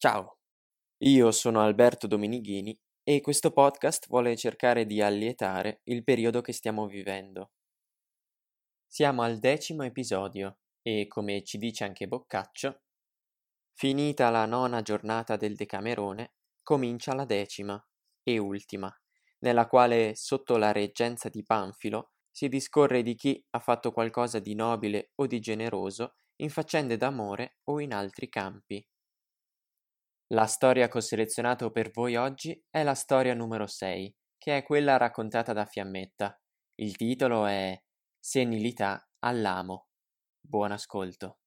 Ciao, io sono Alberto Dominighini e questo podcast vuole cercare di allietare il periodo che stiamo vivendo. Siamo al decimo episodio e, come ci dice anche Boccaccio, finita la nona giornata del Decamerone, comincia la decima e ultima, nella quale, sotto la reggenza di Panfilo, si discorre di chi ha fatto qualcosa di nobile o di generoso in faccende d'amore o in altri campi. La storia che ho selezionato per voi oggi è la storia numero 6, che è quella raccontata da Fiammetta. Il titolo è Senilità all'amo. Buon ascolto.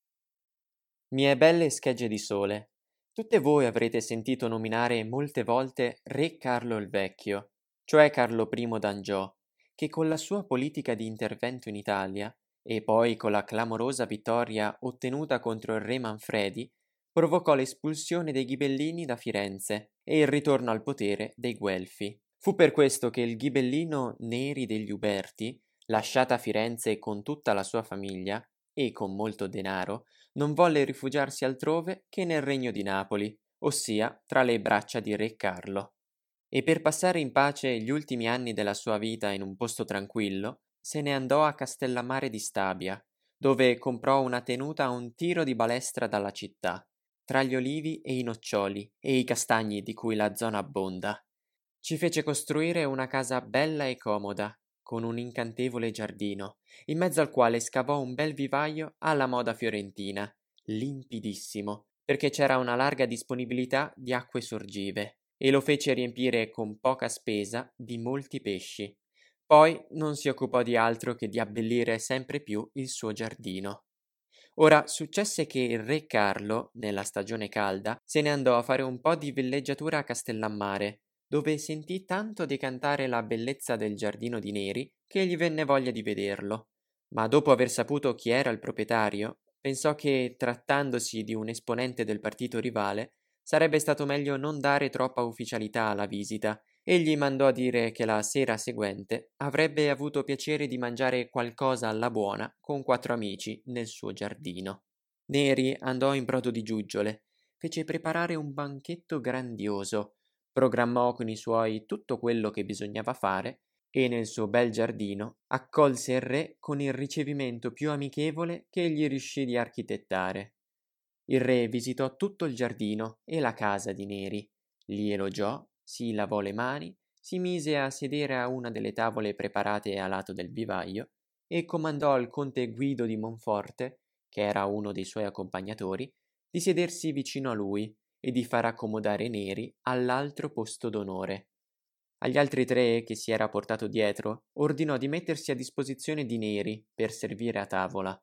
Mie belle schegge di sole, tutte voi avrete sentito nominare molte volte Re Carlo il Vecchio, cioè Carlo I d'Angiò, che con la sua politica di intervento in Italia e poi con la clamorosa vittoria ottenuta contro il re Manfredi provocò l'espulsione dei ghibellini da Firenze e il ritorno al potere dei Guelfi. Fu per questo che il ghibellino Neri degli Uberti, lasciata Firenze con tutta la sua famiglia e con molto denaro, non volle rifugiarsi altrove che nel regno di Napoli, ossia tra le braccia di re Carlo. E per passare in pace gli ultimi anni della sua vita in un posto tranquillo, se ne andò a Castellammare di Stabia, dove comprò una tenuta a un tiro di balestra dalla città tra gli olivi e i noccioli e i castagni di cui la zona abbonda. Ci fece costruire una casa bella e comoda, con un incantevole giardino, in mezzo al quale scavò un bel vivaio alla moda fiorentina, limpidissimo, perché c'era una larga disponibilità di acque sorgive, e lo fece riempire con poca spesa di molti pesci. Poi non si occupò di altro che di abbellire sempre più il suo giardino. Ora successe che il re Carlo, nella stagione calda, se ne andò a fare un po' di villeggiatura a Castellammare, dove sentì tanto decantare la bellezza del giardino di Neri che gli venne voglia di vederlo. Ma dopo aver saputo chi era il proprietario, pensò che, trattandosi di un esponente del partito rivale, sarebbe stato meglio non dare troppa ufficialità alla visita Egli mandò a dire che la sera seguente avrebbe avuto piacere di mangiare qualcosa alla buona con quattro amici nel suo giardino. Neri andò in brodo di giuggiole, fece preparare un banchetto grandioso, programmò con i suoi tutto quello che bisognava fare e nel suo bel giardino accolse il re con il ricevimento più amichevole che egli riuscì di architettare. Il re visitò tutto il giardino e la casa di Neri, li elogiò si lavò le mani, si mise a sedere a una delle tavole preparate a lato del vivaio e comandò al conte Guido di Monforte, che era uno dei suoi accompagnatori, di sedersi vicino a lui e di far accomodare Neri all'altro posto d'onore. Agli altri tre che si era portato dietro, ordinò di mettersi a disposizione di Neri per servire a tavola.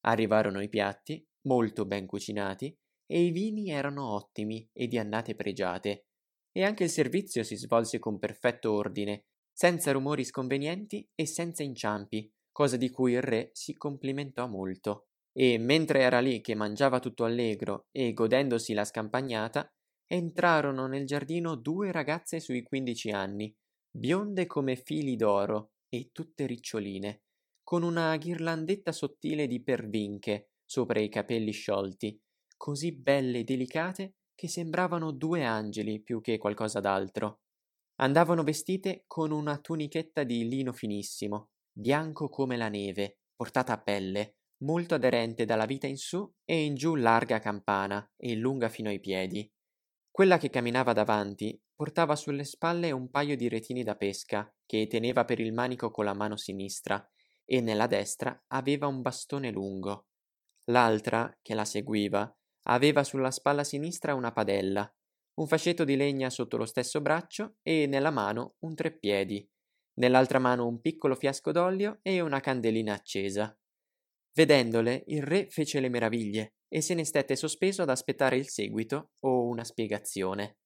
Arrivarono i piatti, molto ben cucinati, e i vini erano ottimi e di annate pregiate, e anche il servizio si svolse con perfetto ordine, senza rumori sconvenienti e senza inciampi, cosa di cui il re si complimentò molto. E mentre era lì che mangiava tutto allegro e godendosi la scampagnata, entrarono nel giardino due ragazze sui quindici anni, bionde come fili d'oro e tutte riccioline, con una ghirlandetta sottile di pervinche sopra i capelli sciolti, così belle e delicate che sembravano due angeli più che qualcosa d'altro. Andavano vestite con una tunichetta di lino finissimo, bianco come la neve, portata a pelle, molto aderente dalla vita in su e in giù larga campana e lunga fino ai piedi. Quella che camminava davanti portava sulle spalle un paio di retini da pesca che teneva per il manico con la mano sinistra e nella destra aveva un bastone lungo. L'altra, che la seguiva, Aveva sulla spalla sinistra una padella, un fascetto di legna sotto lo stesso braccio e nella mano un treppiedi, nell'altra mano un piccolo fiasco d'olio e una candelina accesa. Vedendole, il re fece le meraviglie e se ne stette sospeso ad aspettare il seguito o una spiegazione.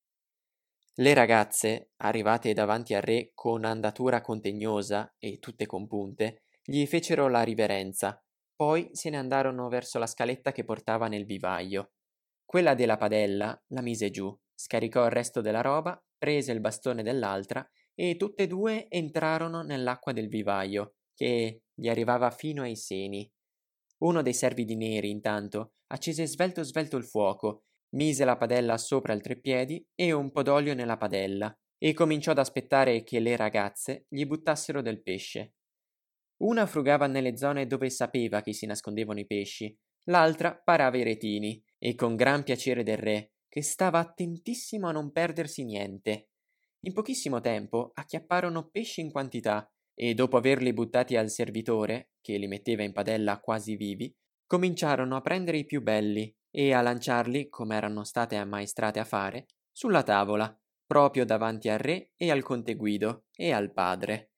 Le ragazze, arrivate davanti al re con andatura contegnosa e tutte compunte, gli fecero la riverenza poi se ne andarono verso la scaletta che portava nel vivaio. Quella della padella la mise giù, scaricò il resto della roba, prese il bastone dell'altra e tutte e due entrarono nell'acqua del vivaio, che gli arrivava fino ai seni. Uno dei servi di Neri, intanto, accese svelto svelto il fuoco mise la padella sopra il treppiedi e un po' d'olio nella padella e cominciò ad aspettare che le ragazze gli buttassero del pesce. Una frugava nelle zone dove sapeva che si nascondevano i pesci, l'altra parava i retini, e con gran piacere del re, che stava attentissimo a non perdersi niente. In pochissimo tempo acchiapparono pesci in quantità e dopo averli buttati al servitore, che li metteva in padella quasi vivi, cominciarono a prendere i più belli e a lanciarli, come erano state ammaestrate a fare, sulla tavola, proprio davanti al re e al conte Guido e al padre.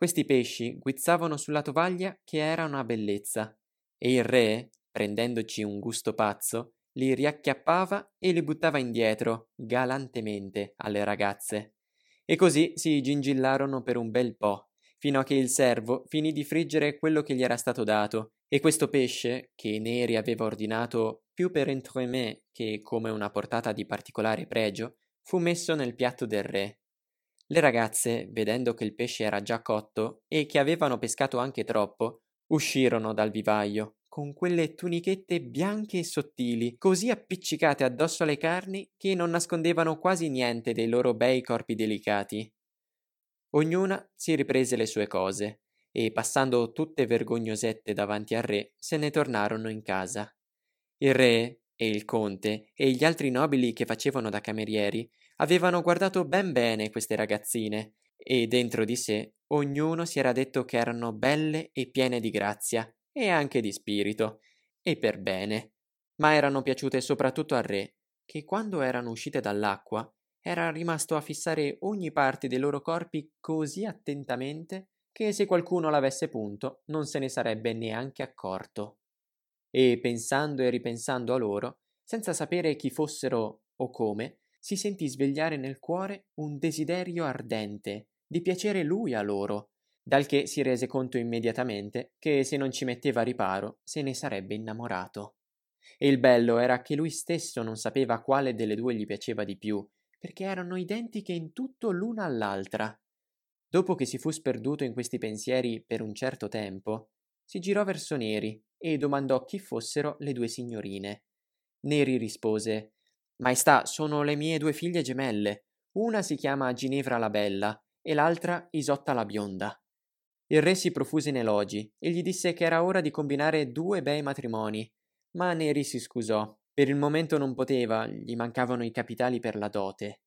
Questi pesci guizzavano sulla tovaglia che era una bellezza, e il re, prendendoci un gusto pazzo, li riacchiappava e li buttava indietro, galantemente, alle ragazze. E così si gingillarono per un bel po', fino a che il servo finì di friggere quello che gli era stato dato, e questo pesce, che Neri aveva ordinato più per entremets che come una portata di particolare pregio, fu messo nel piatto del re. Le ragazze, vedendo che il pesce era già cotto e che avevano pescato anche troppo, uscirono dal vivaio, con quelle tunichette bianche e sottili, così appiccicate addosso alle carni che non nascondevano quasi niente dei loro bei corpi delicati. Ognuna si riprese le sue cose, e passando tutte vergognosette davanti al re, se ne tornarono in casa. Il re e il conte e gli altri nobili che facevano da camerieri avevano guardato ben bene queste ragazzine, e dentro di sé ognuno si era detto che erano belle e piene di grazia, e anche di spirito, e per bene, ma erano piaciute soprattutto al re, che quando erano uscite dall'acqua era rimasto a fissare ogni parte dei loro corpi così attentamente che se qualcuno l'avesse punto non se ne sarebbe neanche accorto. E pensando e ripensando a loro, senza sapere chi fossero o come, si sentì svegliare nel cuore un desiderio ardente di piacere lui a loro, dal che si rese conto immediatamente che se non ci metteva riparo se ne sarebbe innamorato. E il bello era che lui stesso non sapeva quale delle due gli piaceva di più, perché erano identiche in tutto l'una all'altra. Dopo che si fu sperduto in questi pensieri per un certo tempo, si girò verso Neri e domandò chi fossero le due signorine. Neri rispose Maestà, sono le mie due figlie gemelle. Una si chiama Ginevra la Bella e l'altra Isotta la Bionda. Il re si profuse in elogi e gli disse che era ora di combinare due bei matrimoni, ma Neri si scusò. Per il momento non poteva, gli mancavano i capitali per la dote.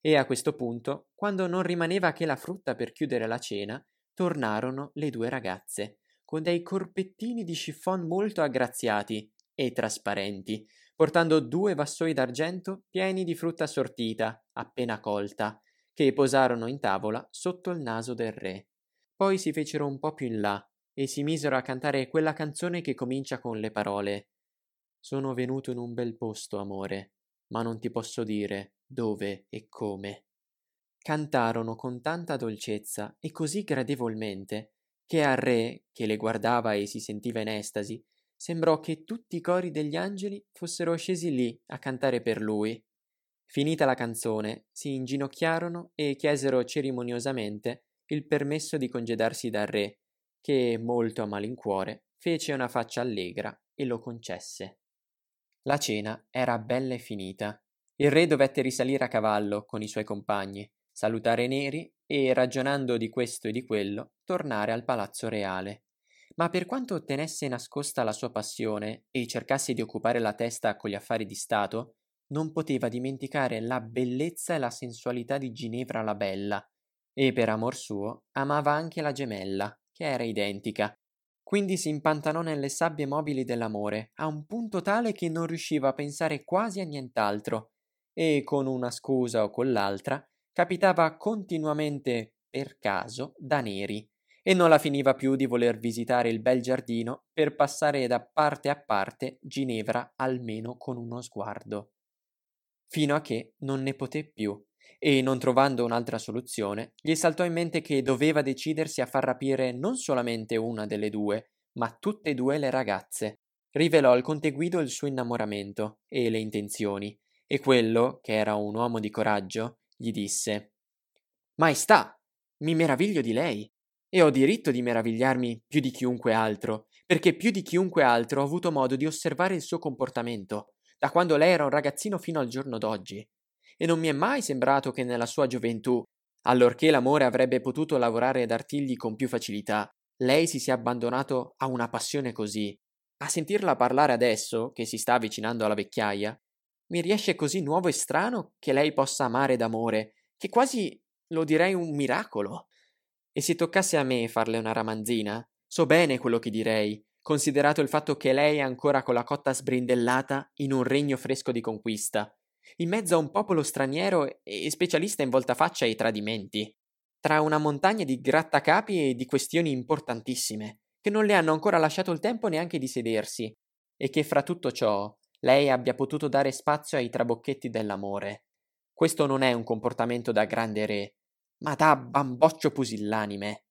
E a questo punto, quando non rimaneva che la frutta per chiudere la cena, tornarono le due ragazze, con dei corpettini di chiffon molto aggraziati e trasparenti, portando due vassoi d'argento pieni di frutta sortita, appena colta, che posarono in tavola sotto il naso del re. Poi si fecero un po' più in là e si misero a cantare quella canzone che comincia con le parole Sono venuto in un bel posto, amore, ma non ti posso dire dove e come. Cantarono con tanta dolcezza e così gradevolmente che al re, che le guardava e si sentiva in estasi, sembrò che tutti i cori degli angeli fossero scesi lì a cantare per lui. Finita la canzone, si inginocchiarono e chiesero cerimoniosamente il permesso di congedarsi dal re, che, molto a malincuore, fece una faccia allegra e lo concesse. La cena era bella e finita. Il re dovette risalire a cavallo con i suoi compagni, salutare Neri e, ragionando di questo e di quello, tornare al palazzo reale. Ma per quanto tenesse nascosta la sua passione e cercasse di occupare la testa con gli affari di Stato, non poteva dimenticare la bellezza e la sensualità di Ginevra la Bella, e per amor suo amava anche la gemella, che era identica. Quindi si impantanò nelle sabbie mobili dell'amore, a un punto tale che non riusciva a pensare quasi a nient'altro, e con una scusa o con l'altra capitava continuamente, per caso, da neri, e non la finiva più di voler visitare il bel giardino per passare da parte a parte Ginevra almeno con uno sguardo. Fino a che non ne poté più e non trovando un'altra soluzione, gli saltò in mente che doveva decidersi a far rapire non solamente una delle due, ma tutte e due le ragazze. Rivelò al conte Guido il suo innamoramento e le intenzioni, e quello, che era un uomo di coraggio, gli disse Maestà, mi meraviglio di lei, e ho diritto di meravigliarmi più di chiunque altro, perché più di chiunque altro ho avuto modo di osservare il suo comportamento. da quando lei era un ragazzino fino al giorno d'oggi. E non mi è mai sembrato che nella sua gioventù, allorché l'amore avrebbe potuto lavorare ad artigli con più facilità, lei si sia abbandonato a una passione così. A sentirla parlare adesso, che si sta avvicinando alla vecchiaia, mi riesce così nuovo e strano che lei possa amare d'amore, che quasi lo direi un miracolo. E se toccasse a me farle una ramanzina, so bene quello che direi, considerato il fatto che lei è ancora con la cotta sbrindellata in un regno fresco di conquista, in mezzo a un popolo straniero e specialista in voltafaccia ai tradimenti, tra una montagna di grattacapi e di questioni importantissime, che non le hanno ancora lasciato il tempo neanche di sedersi, e che fra tutto ciò lei abbia potuto dare spazio ai trabocchetti dell'amore. Questo non è un comportamento da grande re, ma da bamboccio pusillanime.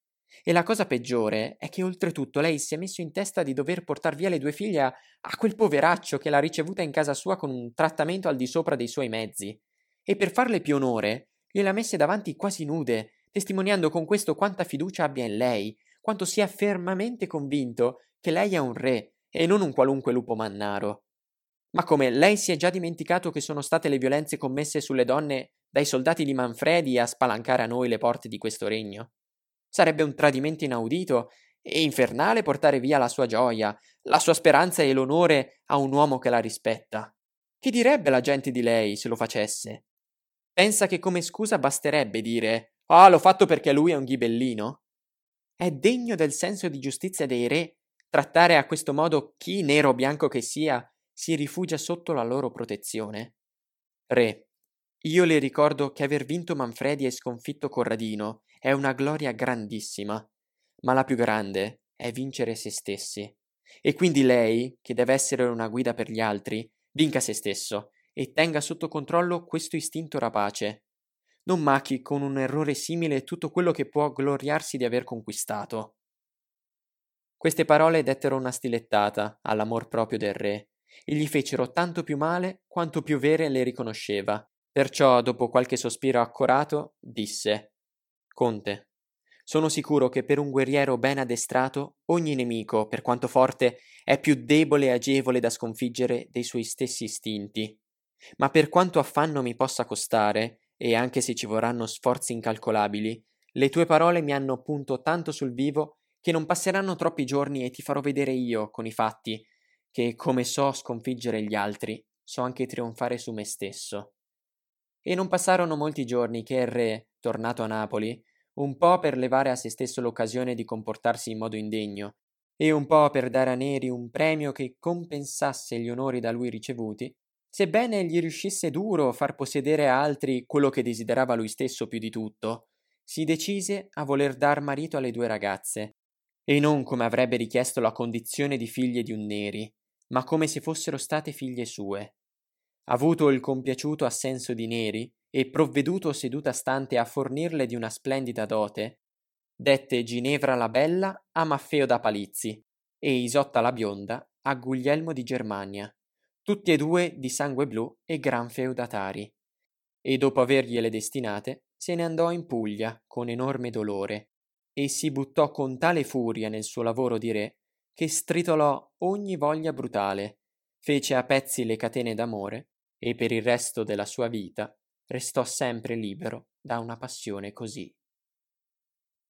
E la cosa peggiore è che oltretutto lei si è messo in testa di dover portar via le due figlie a, quel poveraccio che l'ha ricevuta in casa sua con un trattamento al di sopra dei suoi mezzi. E per farle più onore, gliele ha messe davanti quasi nude, testimoniando con questo quanta fiducia abbia in lei, quanto sia fermamente convinto che lei è un re e non un qualunque lupo mannaro. Ma come lei si è già dimenticato che sono state le violenze commesse sulle donne dai soldati di Manfredi a spalancare a noi le porte di questo regno? Sarebbe un tradimento inaudito e infernale portare via la sua gioia, la sua speranza e l'onore a un uomo che la rispetta. Che direbbe la gente di lei se lo facesse? Pensa che come scusa basterebbe dire Ah, l'ho fatto perché lui è un ghibellino? È degno del senso di giustizia dei re trattare a questo modo chi, nero o bianco che sia, si rifugia sotto la loro protezione? Re, io le ricordo che aver vinto Manfredi e sconfitto Corradino è una gloria grandissima, ma la più grande è vincere se stessi. E quindi lei, che deve essere una guida per gli altri, vinca se stesso e tenga sotto controllo questo istinto rapace. Non macchi con un errore simile tutto quello che può gloriarsi di aver conquistato. Queste parole dettero una stilettata all'amor proprio del re e gli fecero tanto più male quanto più vere le riconosceva. Perciò, dopo qualche sospiro accorato, disse Conte, sono sicuro che per un guerriero ben addestrato ogni nemico, per quanto forte, è più debole e agevole da sconfiggere dei suoi stessi istinti. Ma per quanto affanno mi possa costare, e anche se ci vorranno sforzi incalcolabili, le tue parole mi hanno punto tanto sul vivo che non passeranno troppi giorni e ti farò vedere io, con i fatti, che come so sconfiggere gli altri, so anche trionfare su me stesso. E non passarono molti giorni che il re, tornato a Napoli, un po' per levare a se stesso l'occasione di comportarsi in modo indegno, e un po' per dare a Neri un premio che compensasse gli onori da lui ricevuti, sebbene gli riuscisse duro far possedere a altri quello che desiderava lui stesso più di tutto, si decise a voler dar marito alle due ragazze, e non come avrebbe richiesto la condizione di figlie di un Neri, ma come se fossero state figlie sue. Avuto il compiaciuto assenso di Neri, e provveduto seduta stante a fornirle di una splendida dote, dette Ginevra la Bella a Maffeo da Palizzi e Isotta la Bionda a Guglielmo di Germania, tutti e due di sangue blu e gran feudatari. E dopo avergliele destinate, se ne andò in Puglia con enorme dolore e si buttò con tale furia nel suo lavoro di re che stritolò ogni voglia brutale, fece a pezzi le catene d'amore e per il resto della sua vita restò sempre libero da una passione così.